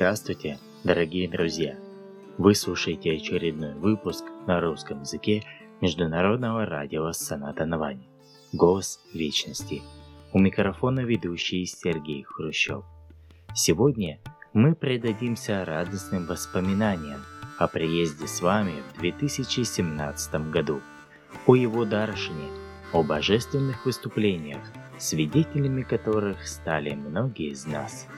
Здравствуйте, дорогие друзья! Вы слушаете очередной выпуск на русском языке Международного радио Саната Навани «Голос Вечности». У микрофона ведущий Сергей Хрущев. Сегодня мы предадимся радостным воспоминаниям о приезде с вами в 2017 году, о его даршине, о божественных выступлениях, свидетелями которых стали многие из нас –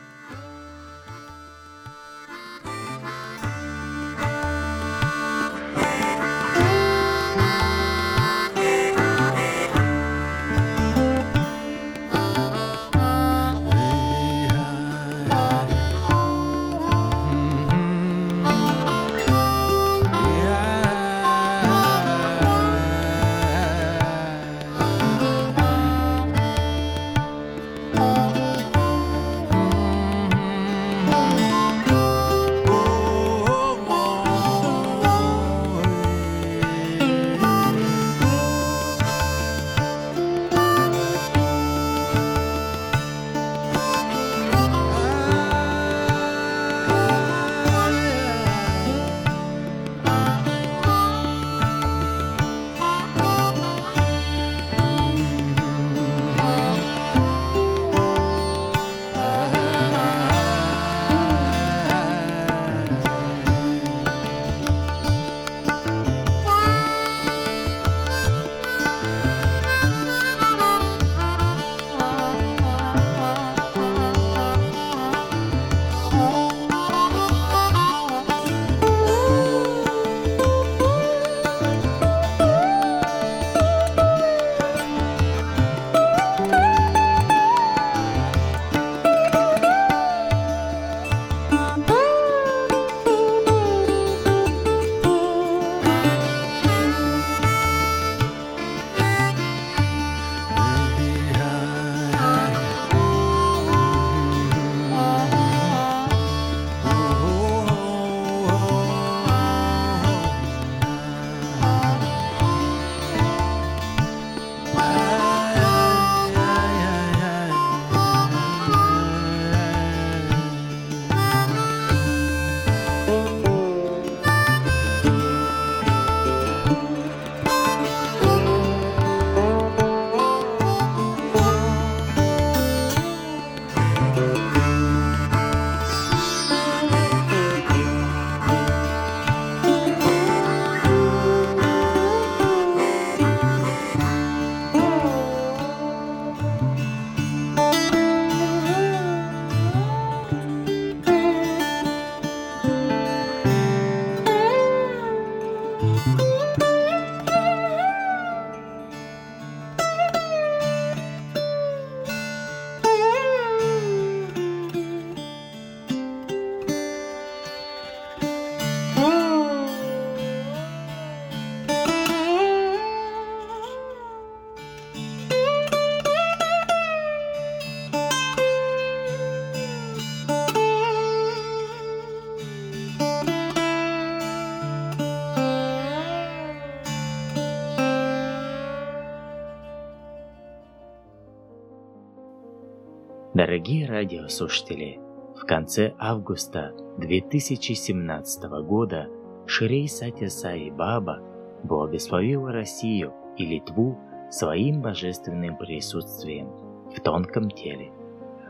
Дорогие радиослушатели, в конце августа 2017 года Ширей Сатя Саи Баба благословил Россию и Литву своим божественным присутствием в тонком теле.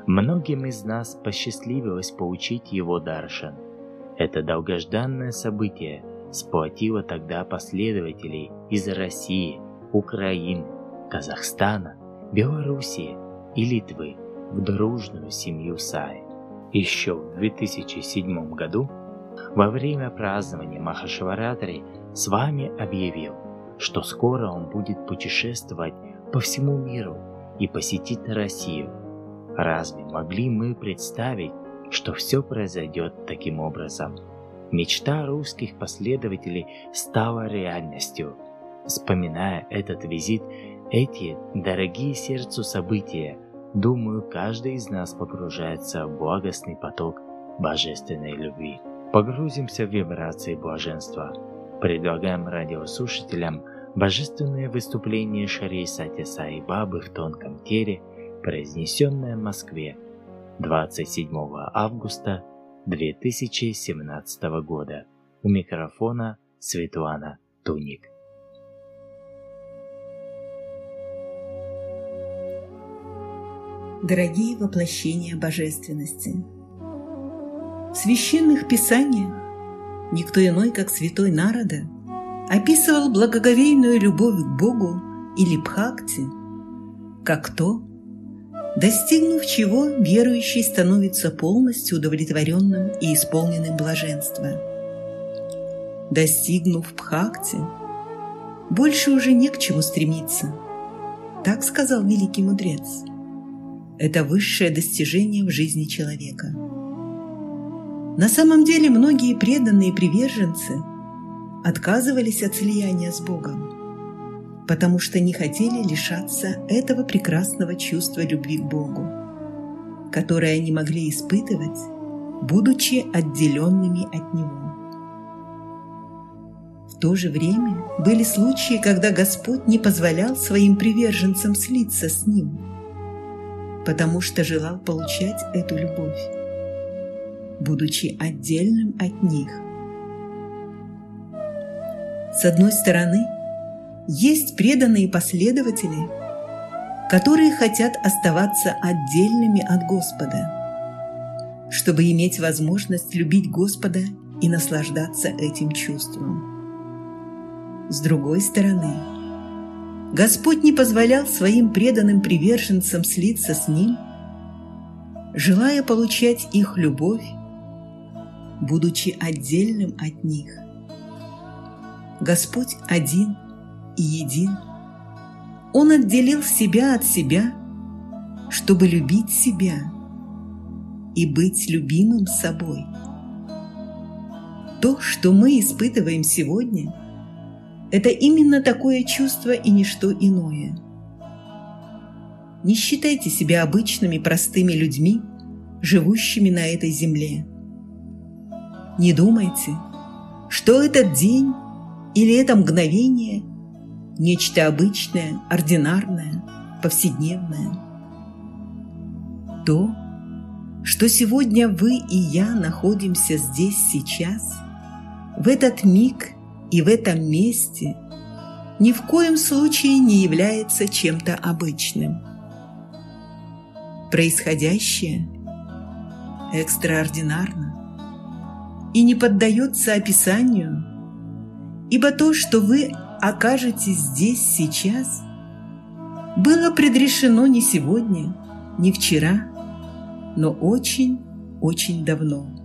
Многим из нас посчастливилось получить его даршан. Это долгожданное событие сплотило тогда последователей из России, Украины, Казахстана, Белоруссии и Литвы – в дружную семью Саи. Еще в 2007 году, во время празднования Махашиваратри, с вами объявил, что скоро он будет путешествовать по всему миру и посетит Россию. Разве могли мы представить, что все произойдет таким образом? Мечта русских последователей стала реальностью. Вспоминая этот визит, эти дорогие сердцу события – Думаю, каждый из нас погружается в благостный поток божественной любви. Погрузимся в вибрации блаженства. Предлагаем радиослушателям божественное выступление Шарей Сати Саи Бабы в тонком теле, произнесенное в Москве 27 августа 2017 года. У микрофона Светлана Туник. Дорогие воплощения божественности, в священных писаниях никто иной, как святой Народа, описывал благоговейную любовь к Богу или Бхакти, как то, достигнув чего верующий становится полностью удовлетворенным и исполненным блаженства. Достигнув Бхакти, больше уже не к чему стремиться. Так сказал великий мудрец. Это высшее достижение в жизни человека. На самом деле многие преданные приверженцы – отказывались от слияния с Богом, потому что не хотели лишаться этого прекрасного чувства любви к Богу, которое они могли испытывать, будучи отделенными от Него. В то же время были случаи, когда Господь не позволял своим приверженцам слиться с Ним, потому что желал получать эту любовь, будучи отдельным от них – с одной стороны, есть преданные последователи, которые хотят оставаться отдельными от Господа, чтобы иметь возможность любить Господа и наслаждаться этим чувством. С другой стороны, Господь не позволял своим преданным приверженцам слиться с Ним, желая получать их любовь, будучи отдельным от них. Господь один и един. Он отделил себя от себя, чтобы любить себя и быть любимым собой. То, что мы испытываем сегодня, это именно такое чувство и ничто иное. Не считайте себя обычными простыми людьми, живущими на этой земле. Не думайте, что этот день или это мгновение – нечто обычное, ординарное, повседневное? То, что сегодня вы и я находимся здесь сейчас, в этот миг и в этом месте, ни в коем случае не является чем-то обычным. Происходящее экстраординарно и не поддается описанию – ибо то, что вы окажетесь здесь сейчас, было предрешено не сегодня, не вчера, но очень-очень давно.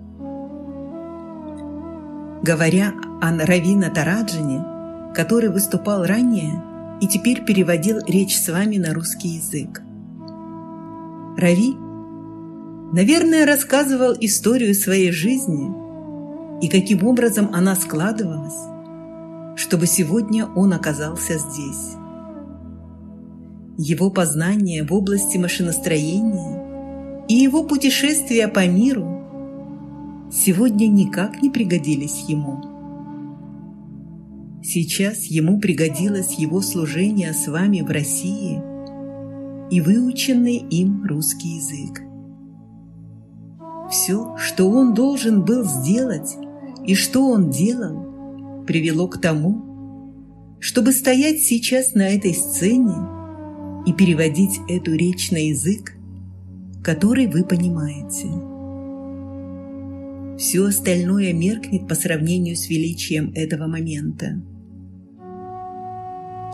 Говоря о Равина Тараджине, который выступал ранее и теперь переводил речь с вами на русский язык. Рави, наверное, рассказывал историю своей жизни и каким образом она складывалась, чтобы сегодня он оказался здесь. Его познания в области машиностроения и его путешествия по миру сегодня никак не пригодились ему. Сейчас ему пригодилось его служение с вами в России и выученный им русский язык. Все, что он должен был сделать и что он делал, привело к тому, чтобы стоять сейчас на этой сцене и переводить эту речь на язык, который вы понимаете. Все остальное меркнет по сравнению с величием этого момента.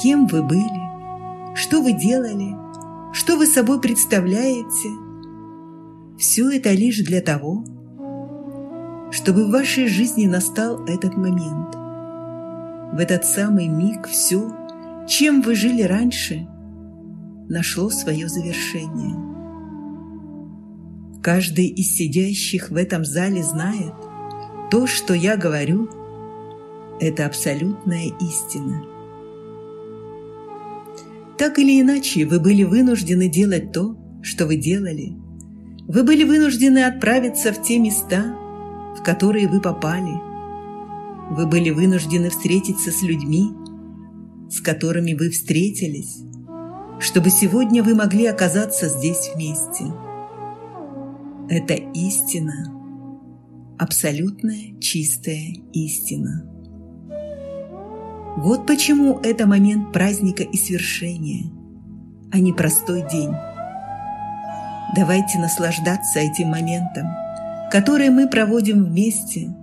Кем вы были? Что вы делали? Что вы собой представляете? Все это лишь для того, чтобы в вашей жизни настал этот момент – в этот самый миг все, чем вы жили раньше, нашло свое завершение. Каждый из сидящих в этом зале знает, то, что я говорю, это абсолютная истина. Так или иначе, вы были вынуждены делать то, что вы делали. Вы были вынуждены отправиться в те места, в которые вы попали – вы были вынуждены встретиться с людьми, с которыми вы встретились, чтобы сегодня вы могли оказаться здесь вместе. Это истина, абсолютная чистая истина. Вот почему это момент праздника и свершения, а не простой день. Давайте наслаждаться этим моментом, который мы проводим вместе,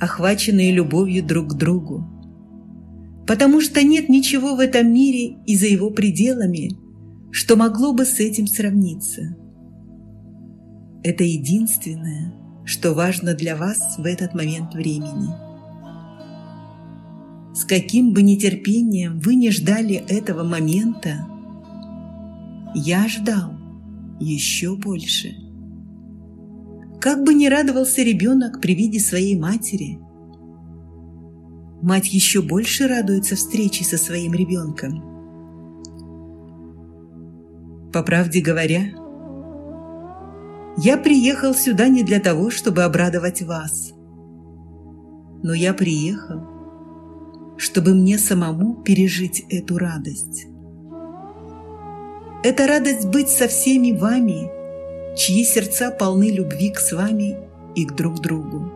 охваченные любовью друг к другу. Потому что нет ничего в этом мире и за его пределами, что могло бы с этим сравниться. Это единственное, что важно для вас в этот момент времени – с каким бы нетерпением вы не ждали этого момента, я ждал еще больше. Как бы ни радовался ребенок при виде своей матери, мать еще больше радуется встрече со своим ребенком. По правде говоря, я приехал сюда не для того, чтобы обрадовать вас, но я приехал, чтобы мне самому пережить эту радость. Это радость быть со всеми вами, чьи сердца полны любви к с вами и к друг другу.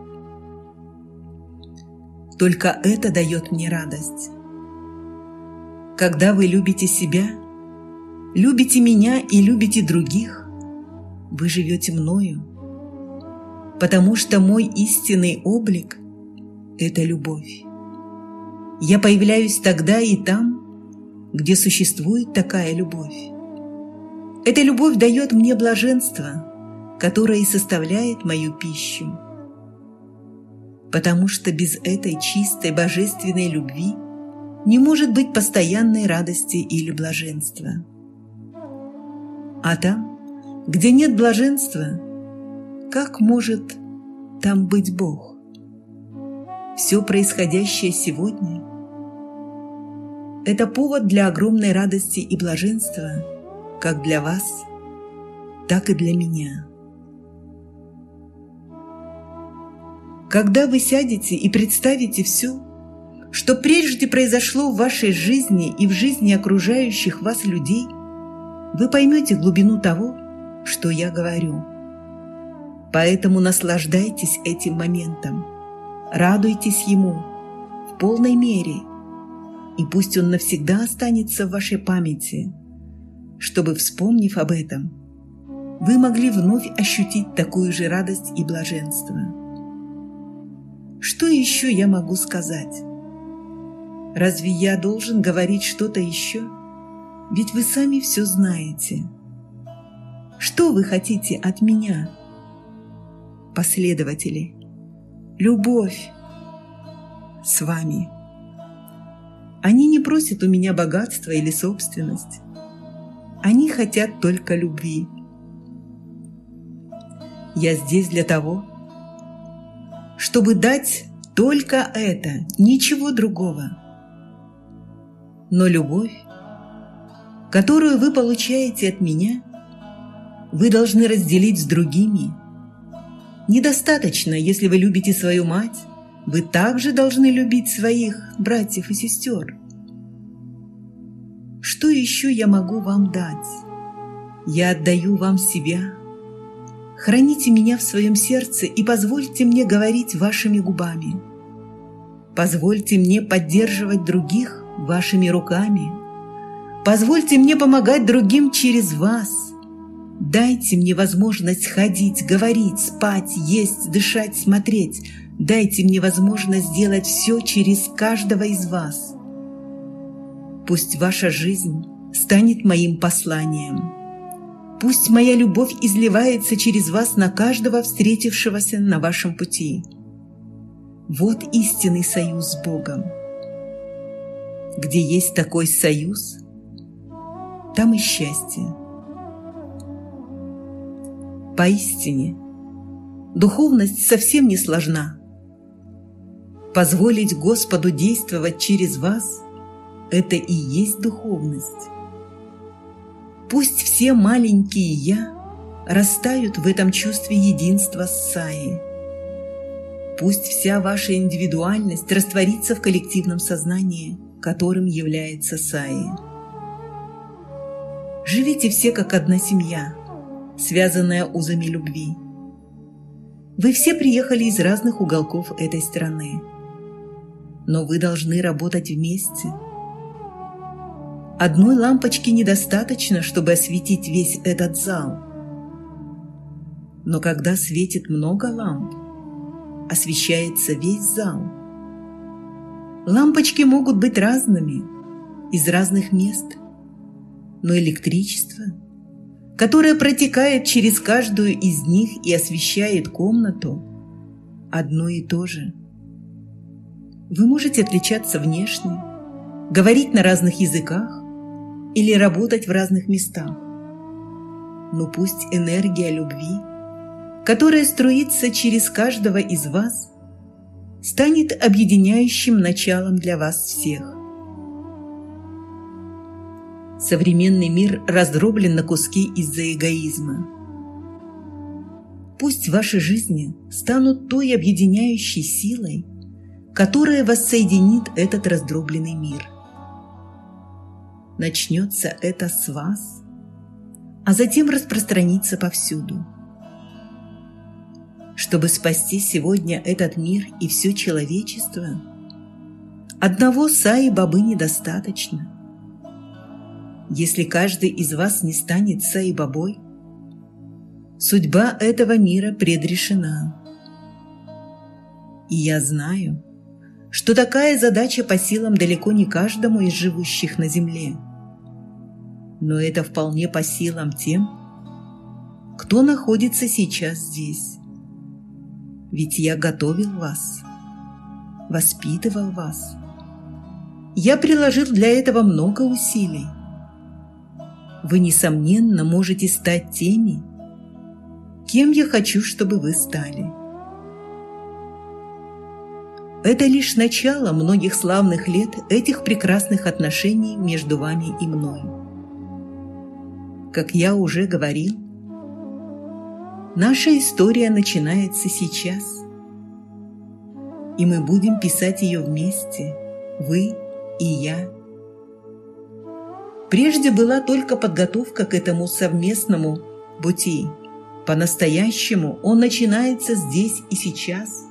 Только это дает мне радость. Когда вы любите себя, любите меня и любите других, вы живете мною, потому что мой истинный облик – это любовь. Я появляюсь тогда и там, где существует такая любовь. Эта любовь дает мне блаженство, которое и составляет мою пищу. Потому что без этой чистой божественной любви не может быть постоянной радости или блаженства. А там, где нет блаженства, как может там быть Бог? Все происходящее сегодня это повод для огромной радости и блаженства как для вас, так и для меня. Когда вы сядете и представите все, что прежде произошло в вашей жизни и в жизни окружающих вас людей, вы поймете глубину того, что я говорю. Поэтому наслаждайтесь этим моментом, радуйтесь ему в полной мере – и пусть он навсегда останется в вашей памяти, чтобы, вспомнив об этом, вы могли вновь ощутить такую же радость и блаженство. Что еще я могу сказать? Разве я должен говорить что-то еще? Ведь вы сами все знаете. Что вы хотите от меня? Последователи, любовь с вами – они не просят у меня богатства или собственность. Они хотят только любви. Я здесь для того, чтобы дать только это, ничего другого. Но любовь, которую вы получаете от меня, вы должны разделить с другими. Недостаточно, если вы любите свою мать, вы также должны любить своих братьев и сестер. Что еще я могу вам дать? Я отдаю вам себя. Храните меня в своем сердце и позвольте мне говорить вашими губами. Позвольте мне поддерживать других вашими руками. Позвольте мне помогать другим через вас. Дайте мне возможность ходить, говорить, спать, есть, дышать, смотреть, Дайте мне возможность сделать все через каждого из вас. Пусть ваша жизнь станет моим посланием. Пусть моя любовь изливается через вас на каждого встретившегося на вашем пути. Вот истинный союз с Богом. Где есть такой союз, там и счастье. Поистине, духовность совсем не сложна – Позволить Господу действовать через вас – это и есть духовность. Пусть все маленькие «я» растают в этом чувстве единства с Саей. Пусть вся ваша индивидуальность растворится в коллективном сознании, которым является Саи. Живите все как одна семья, связанная узами любви. Вы все приехали из разных уголков этой страны, но вы должны работать вместе. Одной лампочки недостаточно, чтобы осветить весь этот зал. Но когда светит много ламп, освещается весь зал. Лампочки могут быть разными, из разных мест, но электричество, которое протекает через каждую из них и освещает комнату, одно и то же. Вы можете отличаться внешне, говорить на разных языках или работать в разных местах. Но пусть энергия любви, которая струится через каждого из вас, станет объединяющим началом для вас всех. Современный мир раздроблен на куски из-за эгоизма. Пусть ваши жизни станут той объединяющей силой, которая воссоединит этот раздробленный мир. Начнется это с вас, а затем распространится повсюду. Чтобы спасти сегодня этот мир и все человечество, одного Саи Бабы недостаточно – если каждый из вас не станет Саибабой, судьба этого мира предрешена. И я знаю, что такая задача по силам далеко не каждому из живущих на земле. Но это вполне по силам тем, кто находится сейчас здесь. Ведь я готовил вас, воспитывал вас. Я приложил для этого много усилий вы, несомненно, можете стать теми, кем я хочу, чтобы вы стали. Это лишь начало многих славных лет этих прекрасных отношений между вами и мной. Как я уже говорил, наша история начинается сейчас, и мы будем писать ее вместе, вы и я, Прежде была только подготовка к этому совместному пути. По-настоящему он начинается здесь и сейчас.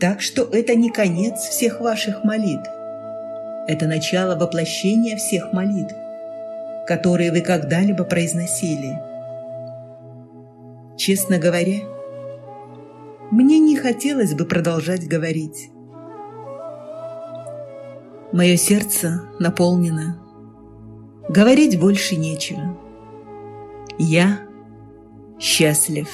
Так что это не конец всех ваших молитв. Это начало воплощения всех молитв, которые вы когда-либо произносили. Честно говоря, мне не хотелось бы продолжать говорить. Мое сердце наполнено Говорить больше нечего. Я счастлив.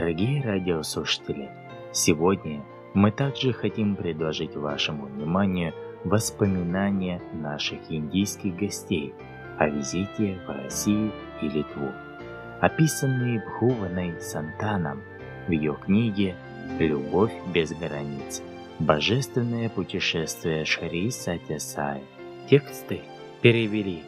Дорогие радиослушатели, сегодня мы также хотим предложить вашему вниманию воспоминания наших индийских гостей о визите в Россию и Литву, описанные Бхуваной Сантаном в ее книге «Любовь без границ. Божественное путешествие Шри Сатя Сай». Тексты перевели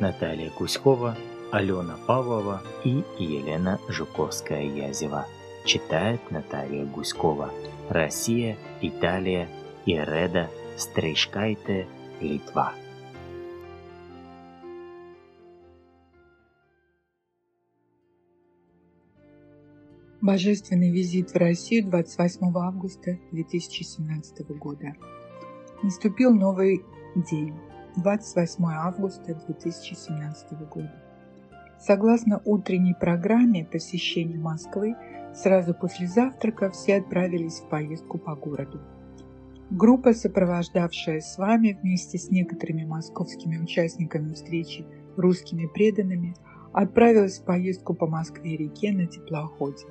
Наталья Кузькова, Алена Павлова и Елена Жуковская-Язева. Читает Наталья Гуськова. Россия, Италия, Иреда, Стрижкайте, Литва. Божественный визит в Россию 28 августа 2017 года. Наступил новый день, 28 августа 2017 года. Согласно утренней программе посещения Москвы, сразу после завтрака все отправились в поездку по городу. Группа, сопровождавшая с вами вместе с некоторыми московскими участниками встречи русскими преданными, отправилась в поездку по Москве-реке на теплоходе.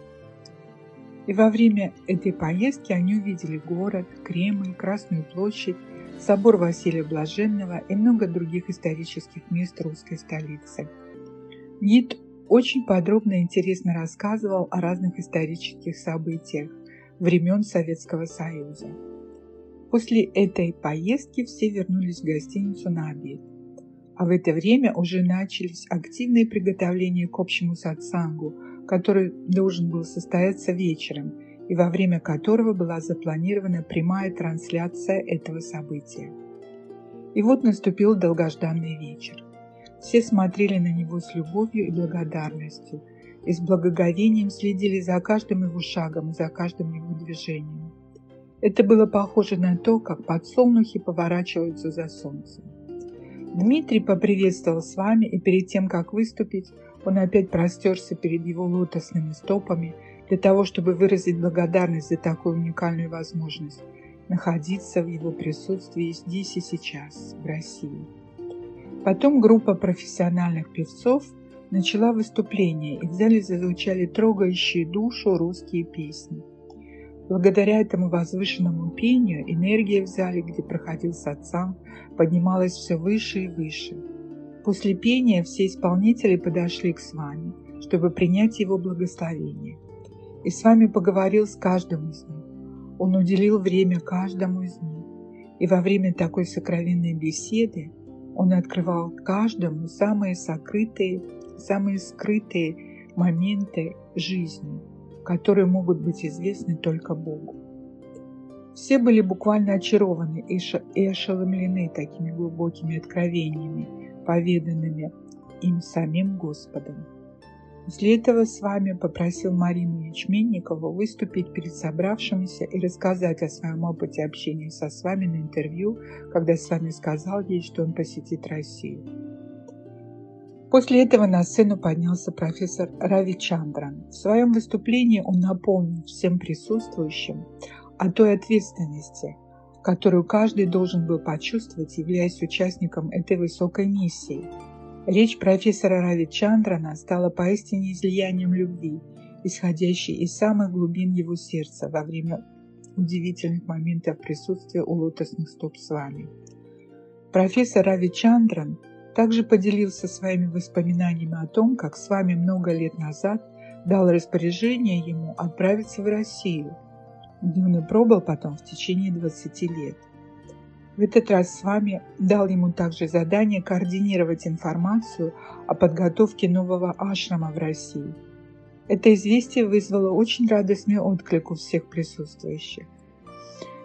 И во время этой поездки они увидели город, Кремль, Красную площадь, собор Василия Блаженного и много других исторических мест русской столицы. Гид очень подробно и интересно рассказывал о разных исторических событиях времен Советского Союза. После этой поездки все вернулись в гостиницу на обед. А в это время уже начались активные приготовления к общему сатсангу, который должен был состояться вечером и во время которого была запланирована прямая трансляция этого события. И вот наступил долгожданный вечер. Все смотрели на него с любовью и благодарностью, и с благоговением следили за каждым его шагом и за каждым его движением. Это было похоже на то, как подсолнухи поворачиваются за солнцем. Дмитрий поприветствовал с вами, и перед тем, как выступить, он опять простерся перед его лотосными стопами для того, чтобы выразить благодарность за такую уникальную возможность находиться в его присутствии здесь и сейчас, в России. Потом группа профессиональных певцов начала выступление, и в зале зазвучали трогающие душу русские песни. Благодаря этому возвышенному пению энергия в зале, где проходил сатсанг, поднималась все выше и выше. После пения все исполнители подошли к с вами, чтобы принять его благословение. И с вами поговорил с каждым из них. Он уделил время каждому из них. И во время такой сокровенной беседы он открывал каждому самые сокрытые, самые скрытые моменты жизни, которые могут быть известны только Богу. Все были буквально очарованы и ошеломлены такими глубокими откровениями, поведанными им самим Господом. После этого с вами попросил Марину Ячменникову выступить перед собравшимися и рассказать о своем опыте общения со с вами на интервью, когда с вами сказал ей, что он посетит Россию. После этого на сцену поднялся профессор Рави Чандран. В своем выступлении он напомнил всем присутствующим о той ответственности, которую каждый должен был почувствовать, являясь участником этой высокой миссии – Речь профессора Рави Чандрана стала поистине излиянием любви, исходящей из самых глубин его сердца во время удивительных моментов присутствия у лотосных стоп с вами. Профессор Рави Чандран также поделился своими воспоминаниями о том, как с вами много лет назад дал распоряжение ему отправиться в Россию, где он и пробыл потом в течение 20 лет – в этот раз с вами дал ему также задание координировать информацию о подготовке нового ашрама в России. Это известие вызвало очень радостный отклик у всех присутствующих.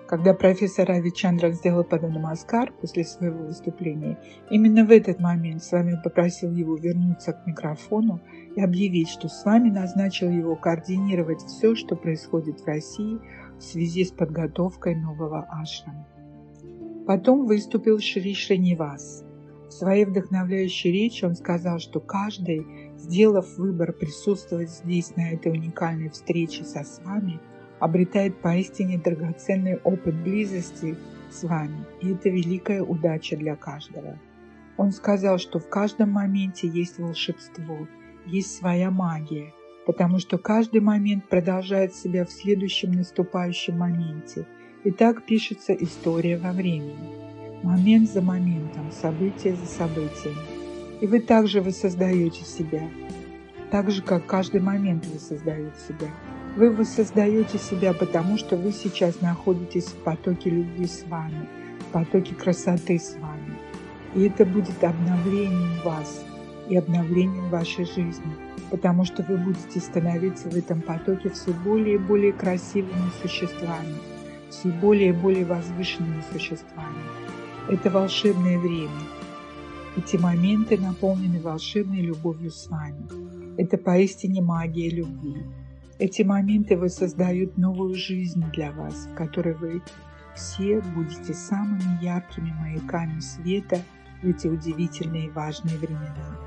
Когда профессор Рави Чандрак сделал Паданамаскар после своего выступления, именно в этот момент с вами попросил его вернуться к микрофону и объявить, что с вами назначил его координировать все, что происходит в России в связи с подготовкой нового ашрама. Потом выступил Шри Шринивас. В своей вдохновляющей речи он сказал, что каждый, сделав выбор присутствовать здесь, на этой уникальной встрече со с вами, обретает поистине драгоценный опыт близости с вами, и это великая удача для каждого. Он сказал, что в каждом моменте есть волшебство, есть своя магия, потому что каждый момент продолжает себя в следующем наступающем моменте. И так пишется история во времени. Момент за моментом, событие за событием. И вы также воссоздаете себя. Так же, как каждый момент вы создаете себя. Вы воссоздаете себя, потому что вы сейчас находитесь в потоке любви с вами, в потоке красоты с вами. И это будет обновлением вас и обновлением вашей жизни – потому что вы будете становиться в этом потоке все более и более красивыми существами, все более и более возвышенными существами. Это волшебное время. Эти моменты наполнены волшебной любовью с вами. Это поистине магия любви. Эти моменты воссоздают новую жизнь для вас, в которой вы все будете самыми яркими маяками света в эти удивительные и важные времена.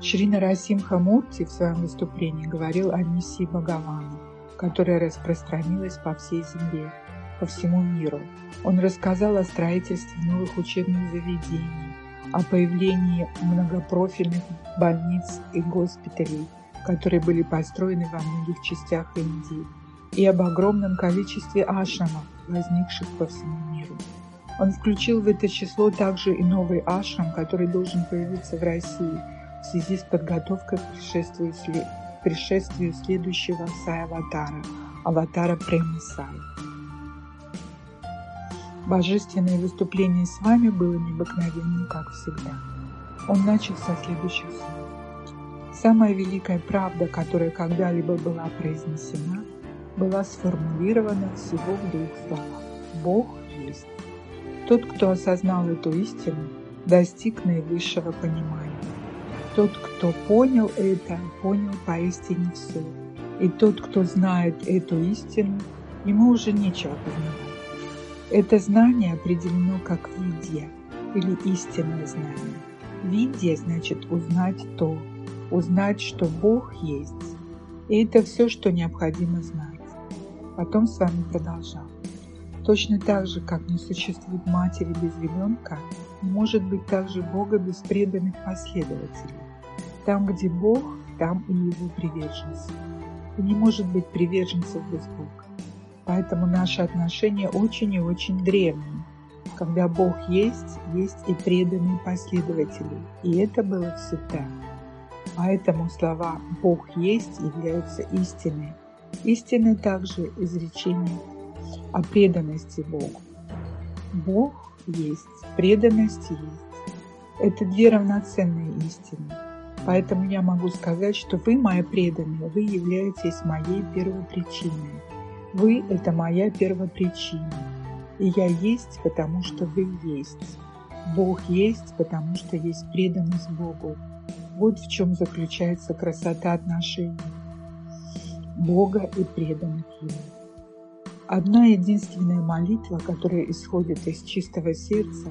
Шрина Расимха Мурти в своем выступлении говорил о миссии Бхагавана, которая распространилась по всей земле, по всему миру. Он рассказал о строительстве новых учебных заведений, о появлении многопрофильных больниц и госпиталей, которые были построены во многих частях Индии, и об огромном количестве ашрамов, возникших по всему миру. Он включил в это число также и новый ашрам, который должен появиться в России – в связи с подготовкой к пришествию, пришествию следующего Сай-аватара, аватара Према Сай. Божественное выступление с вами было необыкновенным, как всегда. Он начал со следующих слов. Самая великая правда, которая когда-либо была произнесена, была сформулирована всего в двух словах. Бог есть. Тот, кто осознал эту истину, достиг наивысшего понимания. Тот, кто понял это, понял поистине все. И тот, кто знает эту истину, ему уже нечего познавать. Это знание определено как видья или истинное знание. Видья значит узнать то, узнать, что Бог есть. И это все, что необходимо знать. Потом с вами продолжал. Точно так же, как не существует матери без ребенка, может быть также Бога без преданных последователей. Там, где Бог, там и его приверженцы. И не может быть приверженцев без Бога. Поэтому наши отношения очень и очень древние. Когда Бог есть, есть и преданные последователи. И это было всегда. Поэтому слова «Бог есть» являются истиной. Истиной также изречение о преданности Богу. Бог есть, преданность есть. Это две равноценные истины. Поэтому я могу сказать, что вы, мои преданные, вы являетесь моей первопричиной. Вы – это моя первопричина. И я есть, потому что вы есть. Бог есть, потому что есть преданность Богу. Вот в чем заключается красота отношений Бога и преданных Ему. Одна единственная молитва, которая исходит из чистого сердца,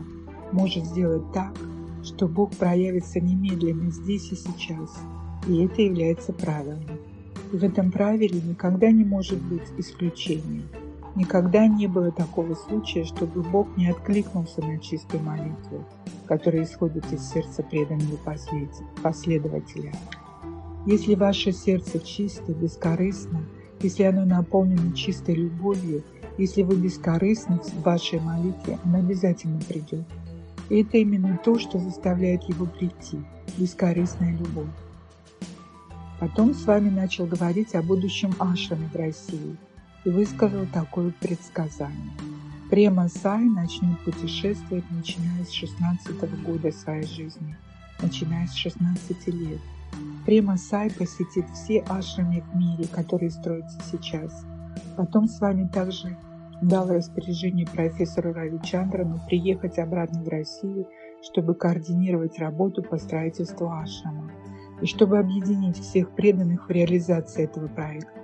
может сделать так, что Бог проявится немедленно здесь и сейчас, и это является правилом. И в этом правиле никогда не может быть исключения. Никогда не было такого случая, чтобы Бог не откликнулся на чистую молитву, которая исходит из сердца преданного последователя. Если ваше сердце чисто, бескорыстно, если оно наполнено чистой любовью, если вы бескорыстны в вашей молитве, он обязательно придет. И это именно то, что заставляет его прийти – бескорыстная любовь. Потом с вами начал говорить о будущем ашраме в России и высказал такое предсказание. Према Сай начнет путешествовать, начиная с 16 года своей жизни, начиная с 16 лет. Према Сай посетит все ашрамы в мире, которые строятся сейчас. Потом с вами также дал распоряжение профессору Равичандрану приехать обратно в Россию, чтобы координировать работу по строительству ашрама и чтобы объединить всех преданных в реализации этого проекта,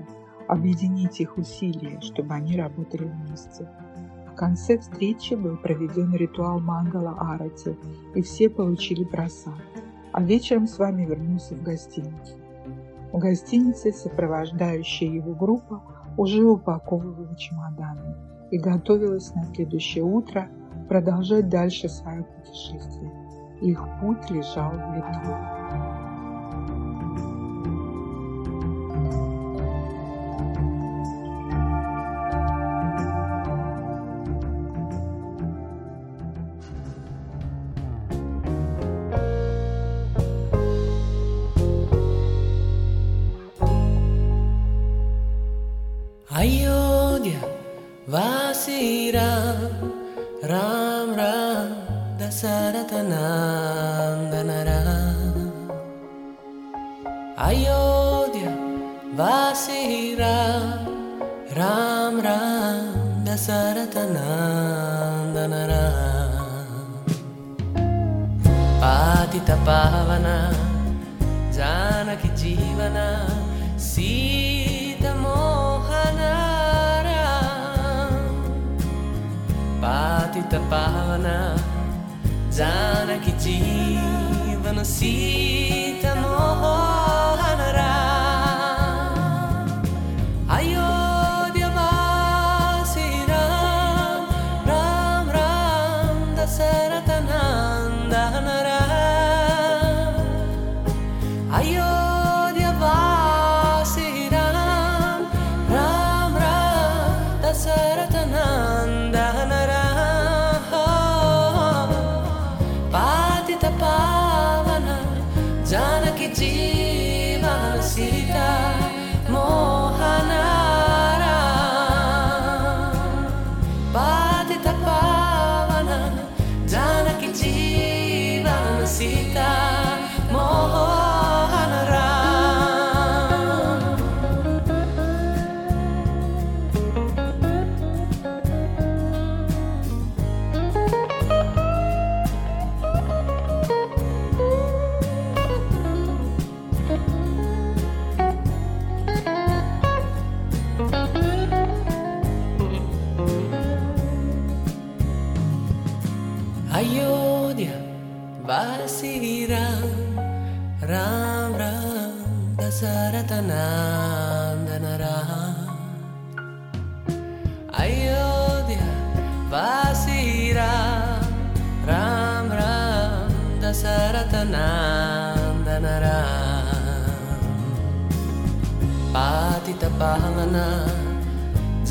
объединить их усилия, чтобы они работали вместе. В конце встречи был проведен ритуал Мангала Арати, и все получили просад. А вечером с вами вернулся в гостиницу. В гостинице сопровождающая его группа уже упаковывала чемоданы и готовилась на следующее утро продолжать дальше свое путешествие. Их путь лежал в Литву.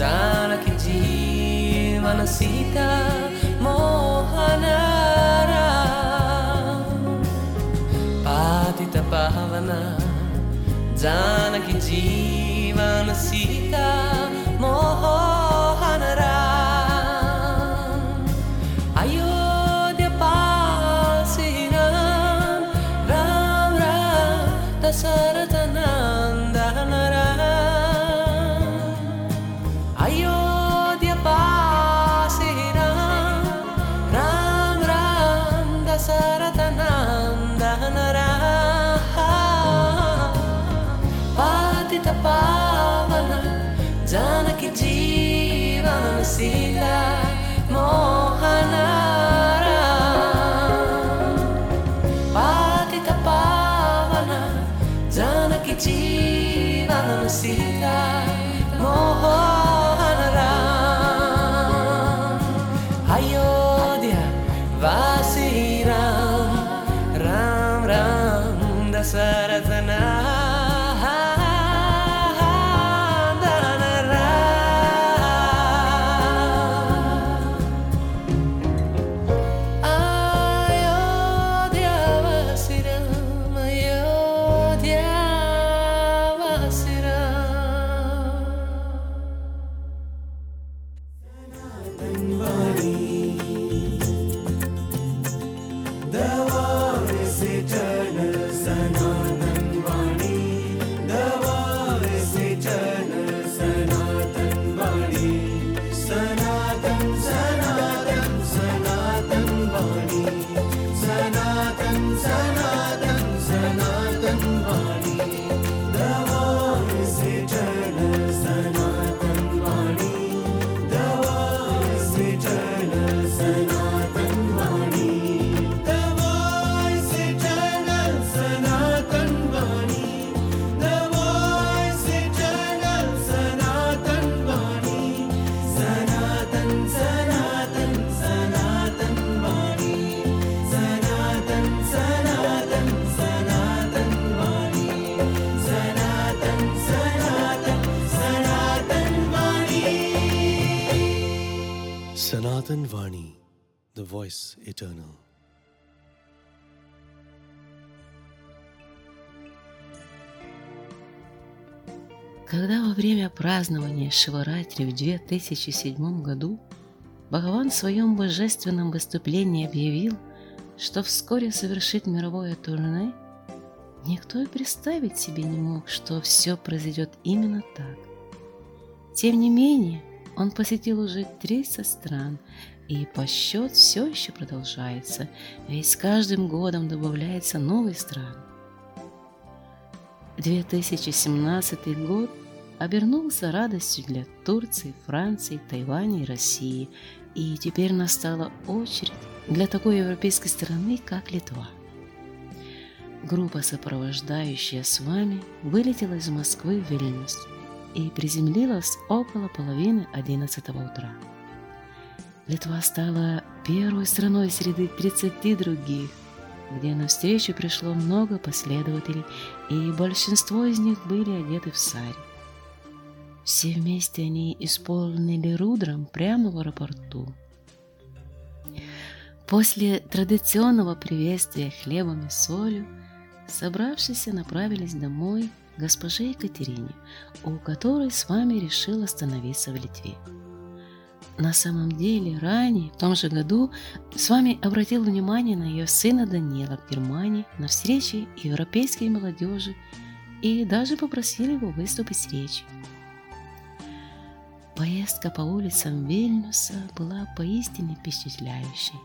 ಜಾನಕಿ ಜೀವನ ಸೀತಾ ಮೋಹನರ ಪಾತಿತ ಪಾವನ Janaki Sanatan Vani, the voice eternal. Когда во время празднования Шиваратри в 2007 году Бхагаван в своем божественном выступлении объявил, что вскоре совершит мировое турне, никто и представить себе не мог, что все произойдет именно так. Тем не менее, он посетил уже 30 стран, и по счет все еще продолжается, ведь с каждым годом добавляется новые страны. 2017 год обернулся радостью для Турции, Франции, Тайваня и России, и теперь настала очередь для такой европейской страны, как Литва. Группа, сопровождающая с вами, вылетела из Москвы в Вильнюс и приземлилась около половины 11 утра. Литва стала первой страной среди 30 других – где навстречу пришло много последователей, и большинство из них были одеты в сари. Все вместе они исполнили рудром прямо в аэропорту. После традиционного приветствия хлебом и солью собравшиеся направились домой госпоже Екатерине, у которой с вами решил остановиться в Литве. На самом деле, ранее, в том же году, с вами обратил внимание на ее сына Даниэла в Германии на встрече европейской молодежи и даже попросили его выступить с речью. Поездка по улицам Вильнюса была поистине впечатляющей.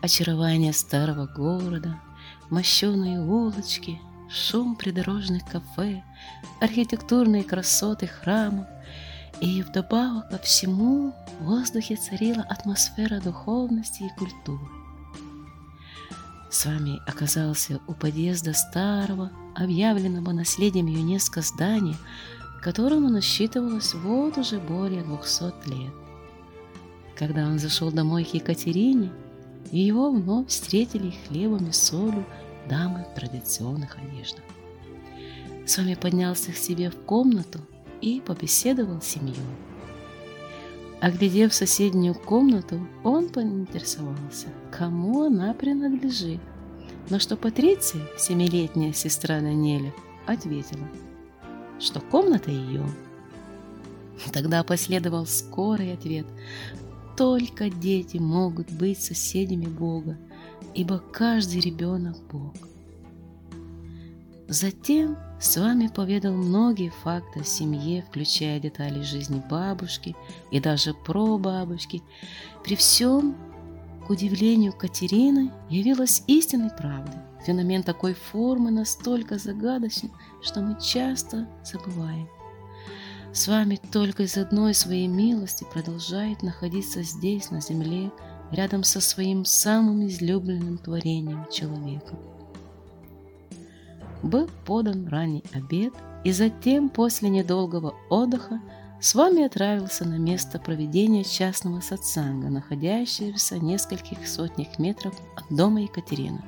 Очарование старого города, мощеные улочки, шум придорожных кафе, архитектурные красоты храмов – и вдобавок ко всему в воздухе царила атмосфера духовности и культуры. С вами оказался у подъезда старого, объявленного наследием ЮНЕСКО здания, которому насчитывалось вот уже более 200 лет. Когда он зашел домой к Екатерине, его вновь встретили хлебом и солью дамы в традиционных одеждах. С вами поднялся к себе в комнату и побеседовал с семьей. Оглядев соседнюю комнату, он поинтересовался, кому она принадлежит. Но что Патриция, семилетняя сестра Даниэля, ответила, что комната ее. Тогда последовал скорый ответ. Только дети могут быть соседями Бога, ибо каждый ребенок Бог. Затем с вами поведал многие факты о семье, включая детали жизни бабушки и даже про бабушки. При всем, к удивлению Катерины, явилась истинной правдой. Феномен такой формы настолько загадочен, что мы часто забываем. С вами только из одной своей милости продолжает находиться здесь, на земле, рядом со своим самым излюбленным творением человеком был подан ранний обед, и затем, после недолгого отдыха, с вами отправился на место проведения частного сатсанга, находящегося в нескольких сотнях метров от дома Екатерины.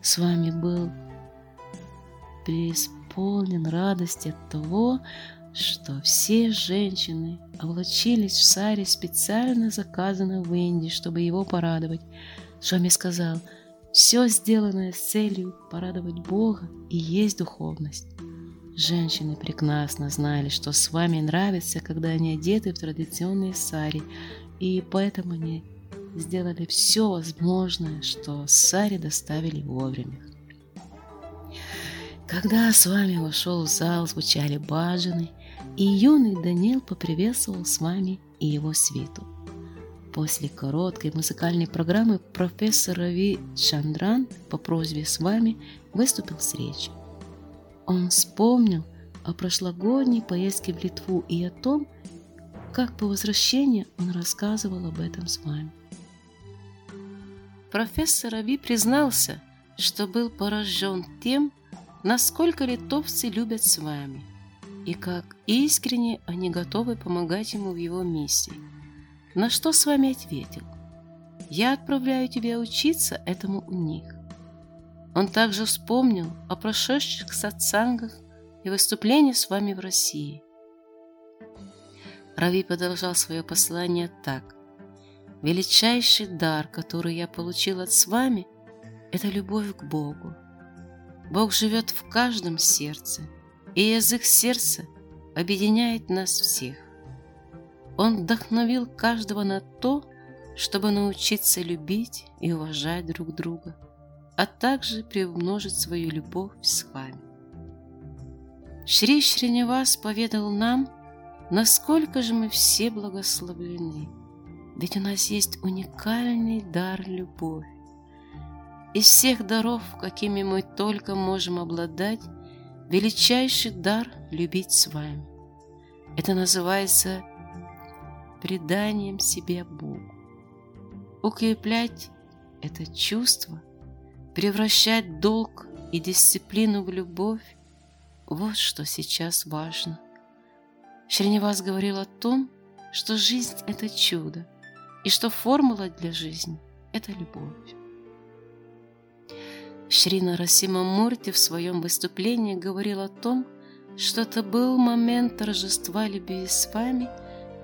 С вами был преисполнен радости от того, что все женщины облачились в саре, специально заказанной в Индии, чтобы его порадовать. С вами сказал – все сделанное с целью порадовать Бога и есть духовность. Женщины прекрасно знали, что с вами нравится, когда они одеты в традиционные сари, и поэтому они сделали все возможное, что сари доставили вовремя. Когда с вами вошел в зал, звучали бажаны, и юный Даниил поприветствовал с вами и его свиту. После короткой музыкальной программы профессор Рави Чандран по просьбе с вами выступил с речью. Он вспомнил о прошлогодней поездке в Литву и о том, как по возвращении он рассказывал об этом с вами. Профессор Рави признался, что был поражен тем, насколько литовцы любят с вами и как искренне они готовы помогать ему в его миссии – на что с вами ответил? Я отправляю тебя учиться этому у них. Он также вспомнил о прошедших сатсангах и выступлении с вами в России. Рави продолжал свое послание так. «Величайший дар, который я получил от с вами, это любовь к Богу. Бог живет в каждом сердце, и язык сердца объединяет нас всех. Он вдохновил каждого на то, чтобы научиться любить и уважать друг друга, а также приумножить свою любовь с вами. Шри Шриневас поведал нам, насколько же мы все благословлены, ведь у нас есть уникальный дар любовь. Из всех даров, какими мы только можем обладать, величайший дар – любить с вами. Это называется преданием себе Богу. Укреплять это чувство, превращать долг и дисциплину в любовь – вот что сейчас важно. Шриневас говорил о том, что жизнь – это чудо, и что формула для жизни – это любовь. Шрина Расима Мурти в своем выступлении говорил о том, что это был момент торжества любви с вами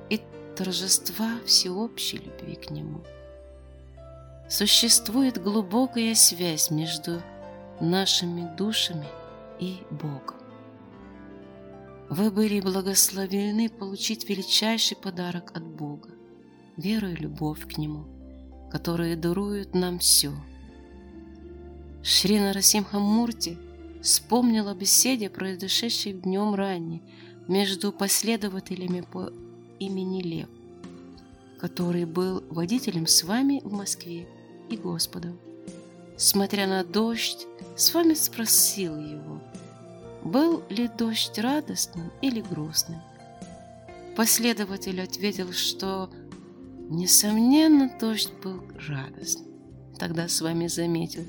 и торжества всеобщей любви к Нему – существует глубокая связь между нашими душами и Богом. Вы были благословены получить величайший подарок от Бога, веру и любовь к Нему, которые даруют нам все. Шрина Расимха Мурти вспомнил беседе, произошедшей днем ранее между последователями по имени Лев, который был водителем с вами в Москве и Господом. Смотря на дождь, с вами спросил его, был ли дождь радостным или грустным. Последователь ответил, что, несомненно, дождь был радостным. Тогда с вами заметил,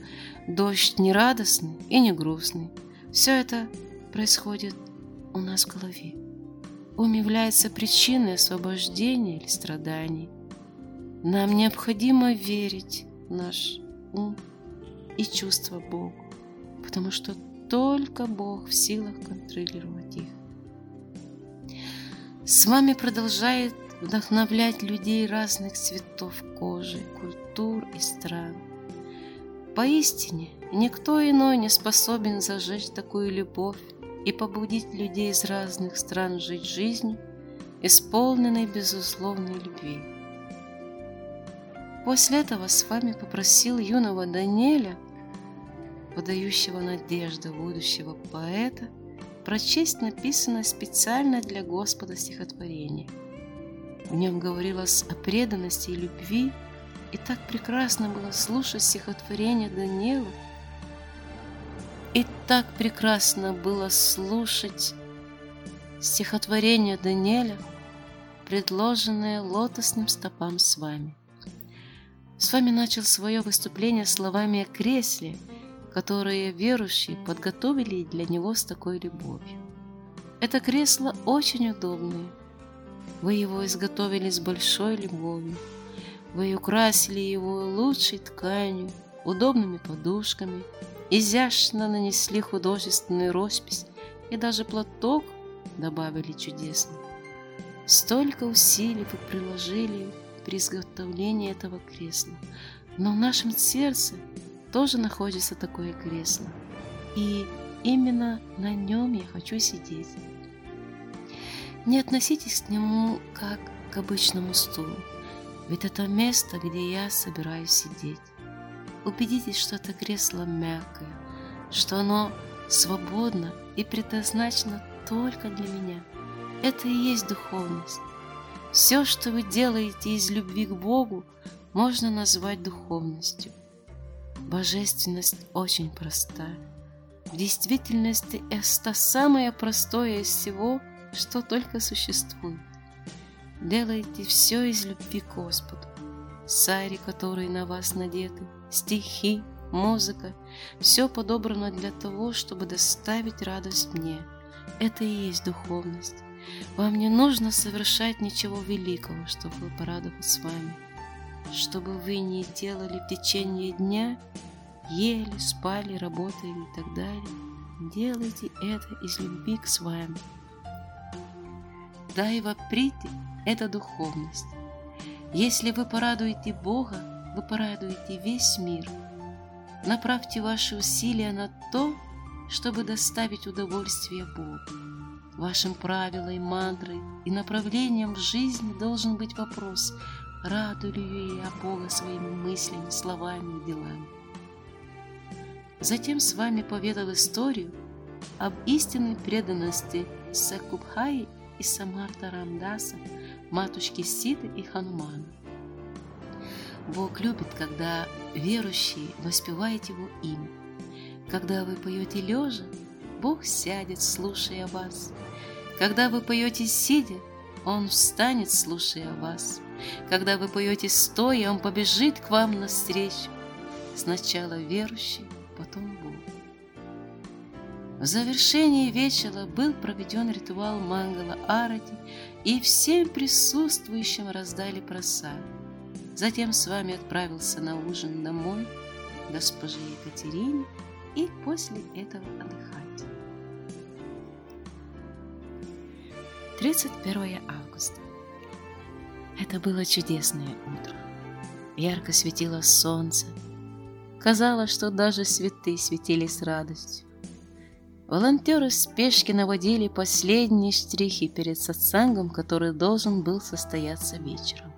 дождь не радостный и не грустный. Все это происходит у нас в голове. Ум является причиной освобождения или страданий. Нам необходимо верить, наш ум и чувства Богу, потому что только Бог в силах контролировать их. С вами продолжает вдохновлять людей разных цветов кожи, культур и стран. Поистине, никто иной не способен зажечь такую любовь и побудить людей из разных стран жить жизнью, исполненной безусловной любви. После этого с вами попросил юного Даниэля, подающего надежду будущего поэта, прочесть написанное специально для Господа стихотворение. В нем говорилось о преданности и любви, и так прекрасно было слушать стихотворение Даниила, и так прекрасно было слушать стихотворение Даниэля, предложенное лотосным стопам с вами. С вами начал свое выступление словами о кресле, которые верующие подготовили для него с такой любовью. Это кресло очень удобное. Вы его изготовили с большой любовью. Вы украсили его лучшей тканью, удобными подушками, изящно нанесли художественную роспись и даже платок добавили чудесный. Столько усилий вы приложили при изготовлении этого кресла. Но в нашем сердце тоже находится такое кресло. И именно на нем я хочу сидеть. Не относитесь к нему как к обычному стулу, ведь это место, где я собираюсь сидеть. Убедитесь, что это кресло мягкое, что оно свободно и предназначено только для меня. Это и есть духовность. Все, что вы делаете из любви к Богу, можно назвать духовностью. Божественность очень проста. В действительности это самое простое из всего, что только существует. Делайте все из любви к Господу. Сари, которые на вас надеты, стихи, музыка, все подобрано для того, чтобы доставить радость мне. Это и есть духовность. Вам не нужно совершать ничего великого, чтобы порадовать с вами. Чтобы вы не делали в течение дня, ели, спали, работали и так далее, делайте это из любви к с вами. Да и воприте – это духовность. Если вы порадуете Бога, вы порадуете весь мир. Направьте ваши усилия на то, чтобы доставить удовольствие Богу. Вашим правилом мантрой и направлением в жизни должен быть вопрос, радую ли я Бога своими мыслями, словами и делами. Затем с вами поведал историю об истинной преданности Сакубхаи и Самарта Рамдаса, матушки Сиды и Ханумана. Бог любит, когда верующие воспевают Его имя. Когда вы поете лежа, Бог сядет, слушая вас. Когда вы поете сидя, Он встанет, слушая вас. Когда вы поете стоя, Он побежит к вам навстречу. Сначала верующий, потом. В завершении вечера был проведен ритуал Мангала Арати, и всем присутствующим раздали просад. Затем с вами отправился на ужин домой госпоже Екатерине и после этого отдыхать. 31 августа. Это было чудесное утро. Ярко светило солнце. Казалось, что даже цветы светились радостью. Волонтеры в спешке наводили последние штрихи перед сатсангом, который должен был состояться вечером.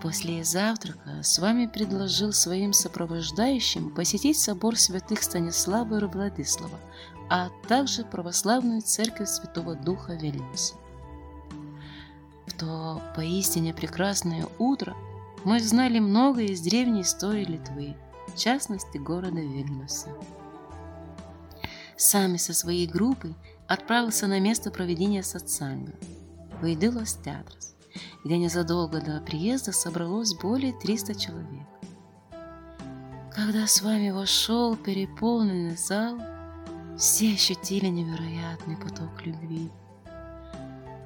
После завтрака с вами предложил своим сопровождающим посетить собор святых Станислава и Владислава, а также православную церковь Святого Духа Вильнюса. В то поистине прекрасное утро мы знали много из древней истории Литвы, в частности города Вильнюса сами со своей группой отправился на место проведения сатсанга – Вейдылос Театрос, где незадолго до приезда собралось более 300 человек. Когда с вами вошел переполненный зал, все ощутили невероятный поток любви.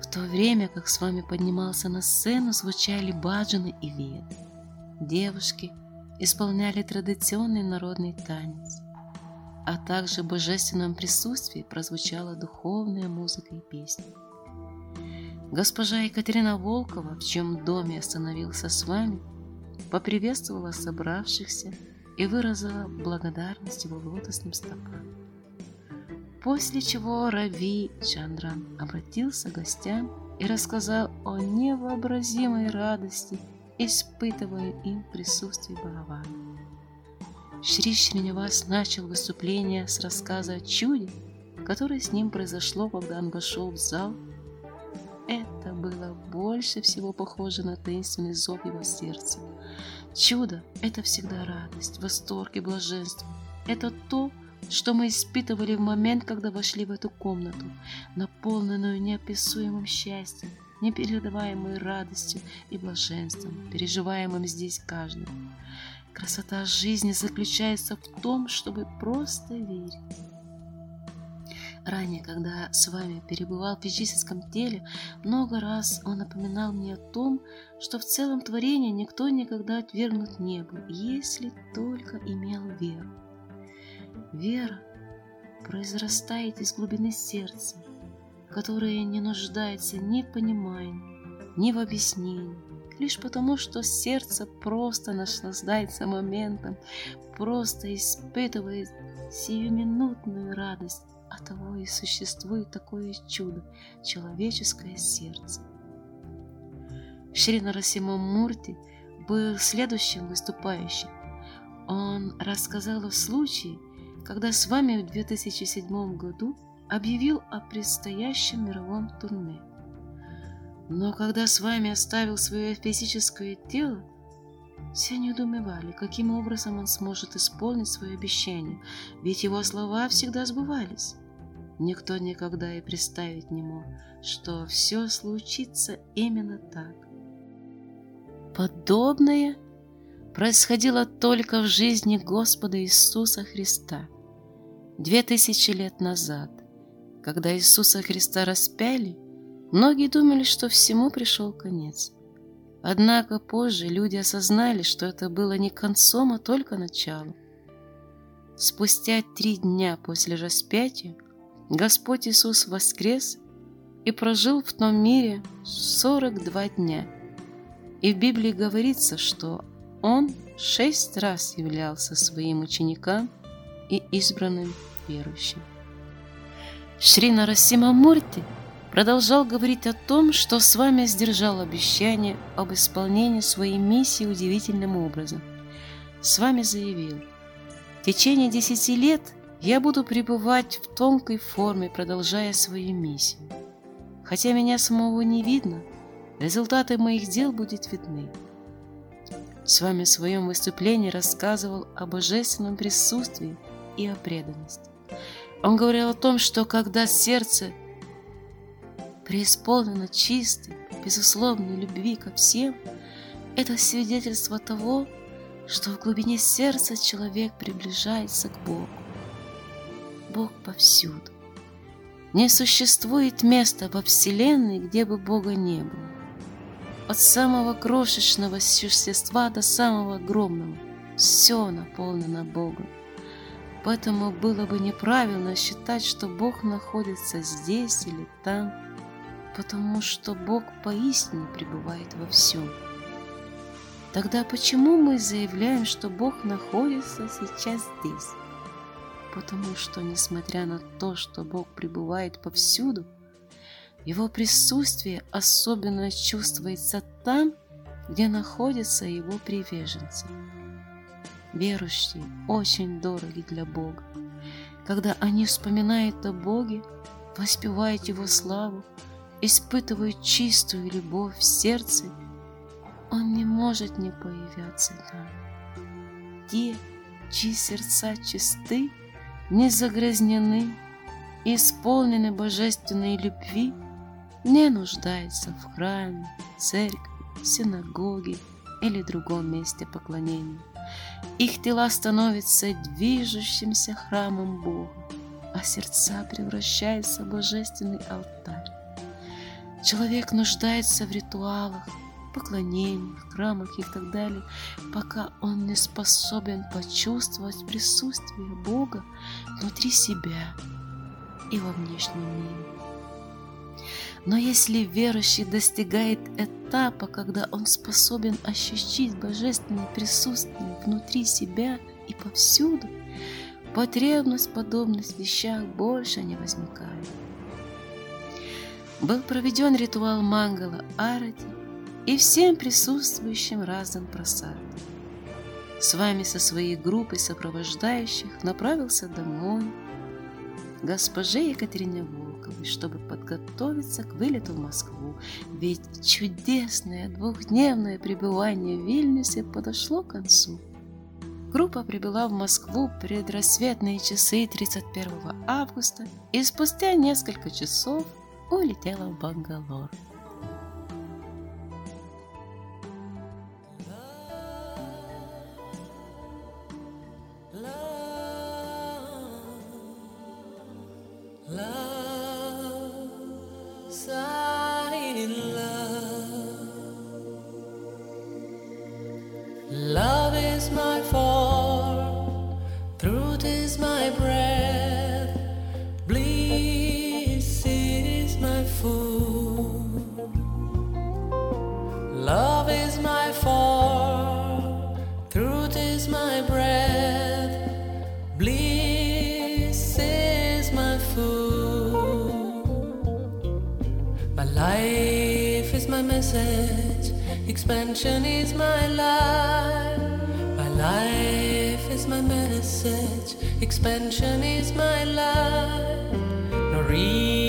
В то время, как с вами поднимался на сцену, звучали баджаны и веды. Девушки исполняли традиционный народный танец – а также божественном присутствии прозвучала духовная музыка и песни. Госпожа Екатерина Волкова, в чем доме остановился с вами, поприветствовала собравшихся и выразила благодарность его лотосным стопам. После чего Рави Чандран обратился к гостям и рассказал о невообразимой радости, испытывая им присутствие Бхагавана. Шри Шриневас начал выступление с рассказа о чуде, которое с ним произошло, когда он вошел в зал. Это было больше всего похоже на таинственный зов его сердца. Чудо – это всегда радость, восторг и блаженство. Это то, что мы испытывали в момент, когда вошли в эту комнату, наполненную неописуемым счастьем, непередаваемой радостью и блаженством, переживаемым здесь каждым. Красота жизни заключается в том, чтобы просто верить. Ранее, когда с вами перебывал в физическом теле, много раз он напоминал мне о том, что в целом творении никто никогда отвергнут не был, если только имел веру. Вера произрастает из глубины сердца, которая не нуждается ни в понимании, ни в объяснении, лишь потому, что сердце просто наслаждается моментом, просто испытывает сиюминутную радость, а того и существует такое чудо – человеческое сердце. Шри Нарасима Мурти был следующим выступающим. Он рассказал о случае, когда с вами в 2007 году объявил о предстоящем мировом турне – но когда с вами оставил свое физическое тело, все недоумевали, каким образом он сможет исполнить свое обещание, ведь его слова всегда сбывались. Никто никогда и представить не мог, что все случится именно так. Подобное происходило только в жизни Господа Иисуса Христа. Две тысячи лет назад, когда Иисуса Христа распяли, Многие думали, что всему пришел конец. Однако позже люди осознали, что это было не концом, а только началом. Спустя три дня после распятия Господь Иисус воскрес и прожил в том мире 42 дня. И в Библии говорится, что Он шесть раз являлся своим ученикам и избранным верующим. Шри Нарасима Мурти продолжал говорить о том, что с вами сдержал обещание об исполнении своей миссии удивительным образом. С вами заявил, в течение десяти лет я буду пребывать в тонкой форме, продолжая свою миссию. Хотя меня самого не видно, результаты моих дел будут видны. С вами в своем выступлении рассказывал о божественном присутствии и о преданности. Он говорил о том, что когда сердце преисполнено чистой, безусловной любви ко всем, это свидетельство того, что в глубине сердца человек приближается к Богу. Бог повсюду. Не существует места во Вселенной, где бы Бога не было. От самого крошечного существа до самого огромного все наполнено Богом. Поэтому было бы неправильно считать, что Бог находится здесь или там, потому что Бог поистине пребывает во всем. Тогда почему мы заявляем, что Бог находится сейчас здесь? Потому что, несмотря на то, что Бог пребывает повсюду, Его присутствие особенно чувствуется там, где находятся Его приверженцы. Верующие очень дороги для Бога. Когда они вспоминают о Боге, воспевают Его славу, испытывают чистую любовь в сердце, Он не может не появляться там. Те, чьи сердца чисты, не загрязнены, исполнены божественной любви, не нуждаются в храме, церкви, синагоге или другом месте поклонения. Их тела становятся движущимся храмом Бога, а сердца превращаются в божественный алтарь. Человек нуждается в ритуалах, поклонениях, храмах и так далее, пока он не способен почувствовать присутствие Бога внутри себя и во внешнем мире. Но если верующий достигает этапа, когда он способен ощутить божественное присутствие внутри себя и повсюду, потребность в подобных вещах больше не возникает. Был проведен ритуал Мангала Арати, и всем присутствующим раздан просад. С вами со своей группой сопровождающих направился домой госпоже Екатерине Волковой, чтобы подготовиться к вылету в Москву, ведь чудесное двухдневное пребывание в Вильнюсе подошло к концу. Группа прибыла в Москву предрассветные часы 31 августа и спустя несколько часов улетела в Бангалор. Love my form, truth is my breath, bliss is my food. My life is my message, expansion is my life. My life is my message, expansion is my life. No reason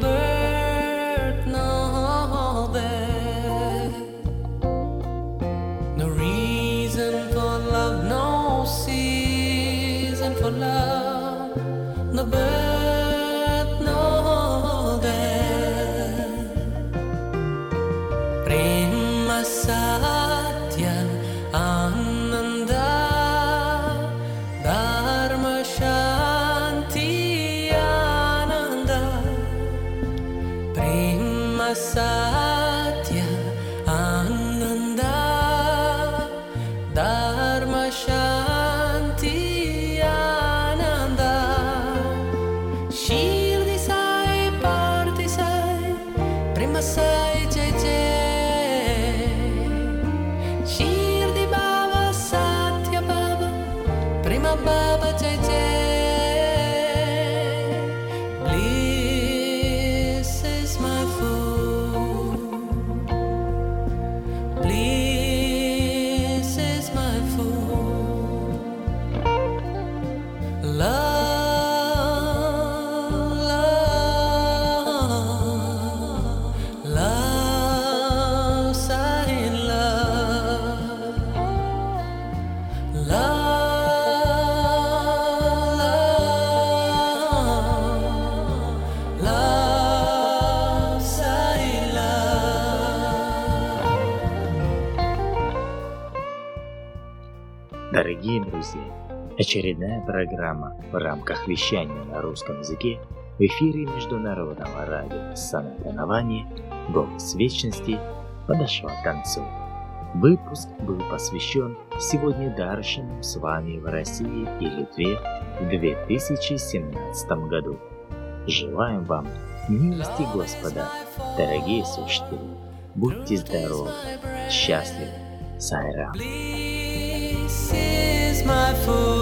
learn. Дорогие друзья, очередная программа в рамках вещания на русском языке в эфире Международного радио Санатановани «Голос вечности» подошла к концу. Выпуск был посвящен сегодня даршинам с вами в России и Литве в 2017 году. Желаем вам милости Господа, дорогие слушатели. Будьте здоровы, счастливы. Сайра. Bliss is my food.